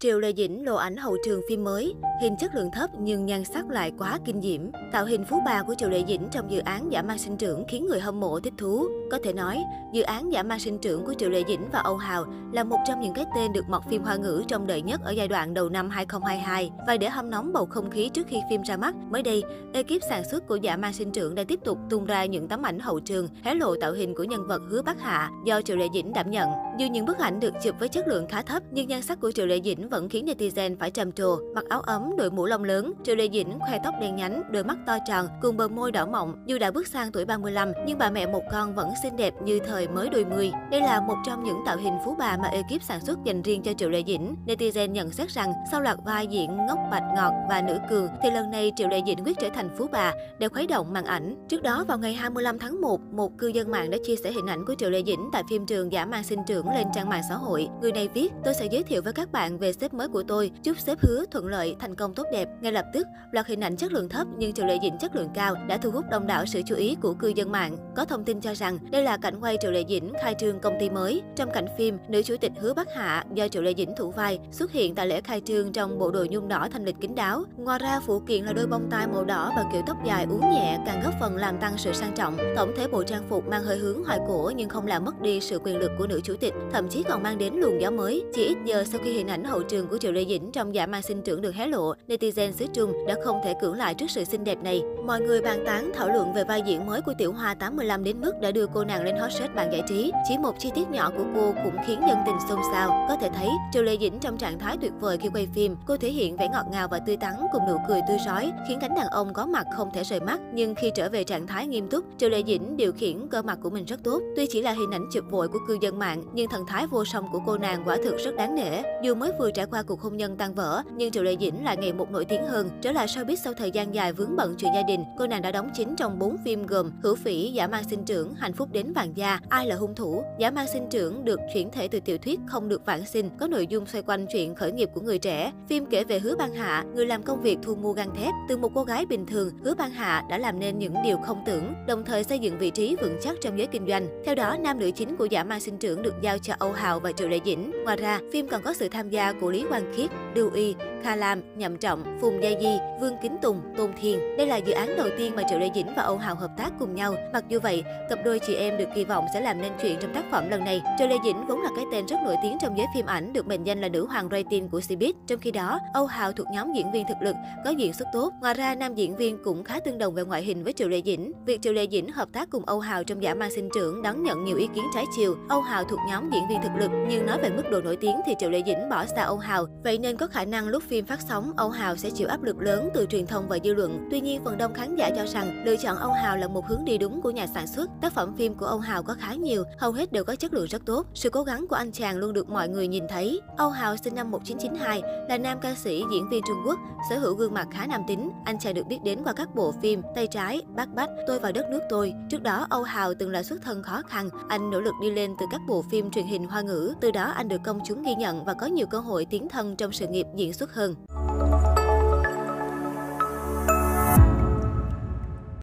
Triệu Lê Dĩnh lộ ảnh hậu trường phim mới, hình chất lượng thấp nhưng nhan sắc lại quá kinh diễm. Tạo hình phú bà của Triệu Lê Dĩnh trong dự án giả mang sinh trưởng khiến người hâm mộ thích thú. Có thể nói, dự án giả mang sinh trưởng của Triệu Lê Dĩnh và Âu Hào là một trong những cái tên được mọc phim hoa ngữ trong đời nhất ở giai đoạn đầu năm 2022. Và để hâm nóng bầu không khí trước khi phim ra mắt, mới đây, ekip sản xuất của giả mang sinh trưởng đã tiếp tục tung ra những tấm ảnh hậu trường hé lộ tạo hình của nhân vật Hứa Bắc Hạ do Triệu Lê Dĩnh đảm nhận. Dù những bức ảnh được chụp với chất lượng khá thấp, nhưng nhan sắc của Triệu Lê Dĩnh vẫn khiến netizen phải trầm trồ. Mặc áo ấm, đội mũ lông lớn, Triệu Lê Dĩnh khoe tóc đen nhánh, đôi mắt to tròn, cùng bờ môi đỏ mọng. Dù đã bước sang tuổi 35, nhưng bà mẹ một con vẫn xinh đẹp như thời mới đôi mươi. Đây là một trong những tạo hình phú bà mà ekip sản xuất dành riêng cho Triệu Lê Dĩnh. Netizen nhận xét rằng sau loạt vai diễn ngốc bạch ngọt và nữ cường, thì lần này Triệu Lê Dĩnh quyết trở thành phú bà để khuấy động màn ảnh. Trước đó vào ngày 25 tháng 1, một cư dân mạng đã chia sẻ hình ảnh của Triệu Lê Dĩnh tại phim trường giả mang sinh trưởng lên trang mạng xã hội. Người này viết: "Tôi sẽ giới thiệu với các bạn về sếp mới của tôi, chúc sếp hứa thuận lợi, thành công tốt đẹp." Ngay lập tức, loạt hình ảnh chất lượng thấp nhưng Triệu Lệ Dĩnh chất lượng cao đã thu hút đông đảo sự chú ý của cư dân mạng. Có thông tin cho rằng đây là cảnh quay Triệu Lệ Dĩnh khai trương công ty mới. Trong cảnh phim, nữ chủ tịch Hứa Bắc Hạ do Triệu Lệ Dĩnh thủ vai xuất hiện tại lễ khai trương trong bộ đồ nhung đỏ thanh lịch kín đáo. Ngoài ra, phụ kiện là đôi bông tai màu đỏ và kiểu tóc dài uốn nhẹ càng góp phần làm tăng sự sang trọng. Tổng thể bộ trang phục mang hơi hướng hoài cổ nhưng không làm mất đi sự quyền lực của nữ chủ tịch, thậm chí còn mang đến luồng gió mới. Chỉ ít giờ sau khi hình ảnh hậu trường của Triệu Lê Dĩnh trong giả mang sinh trưởng được hé lộ, netizen xứ Trung đã không thể cưỡng lại trước sự xinh đẹp này. Mọi người bàn tán thảo luận về vai diễn mới của Tiểu Hoa 85 đến mức đã đưa cô nàng lên hot search bàn giải trí. Chỉ một chi tiết nhỏ của cô cũng khiến dân tình xôn xao. Có thể thấy, Triệu Lê Dĩnh trong trạng thái tuyệt vời khi quay phim, cô thể hiện vẻ ngọt ngào và tươi tắn cùng nụ cười tươi rói, khiến cánh đàn ông có mặt không thể rời mắt. Nhưng khi trở về trạng thái nghiêm túc, Triệu Lê Dĩnh điều khiển cơ mặt của mình rất tốt. Tuy chỉ là hình ảnh chụp vội của cư dân mạng, nhưng thần thái vô song của cô nàng quả thực rất đáng nể. Dù mới vừa trải qua cuộc hôn nhân tan vỡ, nhưng Triệu Lệ Dĩnh lại ngày một nổi tiếng hơn. Trở lại showbiz sau thời gian dài vướng bận chuyện gia đình, cô nàng đã đóng chính trong 4 phim gồm Hữu Phỉ, Giả mang sinh trưởng, Hạnh phúc đến vàng da, Ai là hung thủ. Giả mang sinh trưởng được chuyển thể từ tiểu thuyết Không được vãng sinh, có nội dung xoay quanh chuyện khởi nghiệp của người trẻ. Phim kể về Hứa Ban Hạ, người làm công việc thu mua gang thép. Từ một cô gái bình thường, Hứa Ban Hạ đã làm nên những điều không tưởng, đồng thời xây dựng vị trí vững chắc trong giới kinh doanh. Theo đó, nam nữ chính của Giả mang sinh trưởng được giao cho Âu Hào và Triệu Lệ Dĩnh. Ngoài ra, phim còn có sự tham gia của Lý Quang Khiết, Lưu Y, Kha Lam, Nhậm Trọng, Phùng Gia Di, Vương Kính Tùng, Tôn Thiên. Đây là dự án đầu tiên mà Triệu Lê Dĩnh và Âu Hào hợp tác cùng nhau. Mặc dù vậy, cặp đôi chị em được kỳ vọng sẽ làm nên chuyện trong tác phẩm lần này. Triệu Lê Dĩnh vốn là cái tên rất nổi tiếng trong giới phim ảnh, được mệnh danh là nữ hoàng rating của Cbiz. Trong khi đó, Âu Hào thuộc nhóm diễn viên thực lực, có diễn xuất tốt. Ngoài ra, nam diễn viên cũng khá tương đồng về ngoại hình với Triệu Lê Dĩnh. Việc Triệu Lê Dĩnh hợp tác cùng Âu Hào trong giả mang sinh trưởng đón nhận nhiều ý kiến trái chiều. Âu Hào thuộc nhóm diễn viên thực lực, nhưng nói về mức độ nổi tiếng thì Triệu Lê Dĩnh bỏ xa Âu Hào. Vậy nên có khả năng lúc phim phát sóng, Âu Hào sẽ chịu áp lực lớn từ truyền thông và dư luận. Tuy nhiên, phần đông khán giả cho rằng lựa chọn Âu Hào là một hướng đi đúng của nhà sản xuất. Tác phẩm phim của Âu Hào có khá nhiều, hầu hết đều có chất lượng rất tốt. Sự cố gắng của anh chàng luôn được mọi người nhìn thấy. Âu Hào sinh năm 1992, là nam ca sĩ, diễn viên Trung Quốc, sở hữu gương mặt khá nam tính. Anh chàng được biết đến qua các bộ phim Tay trái, Bác Bách, Tôi vào đất nước tôi. Trước đó, Âu Hào từng là xuất thân khó khăn. Anh nỗ lực đi lên từ các bộ phim truyền hình hoa ngữ. Từ đó anh được công chúng ghi nhận và có nhiều cơ hội tiến thân trong sự nghiệp diễn xuất hơn.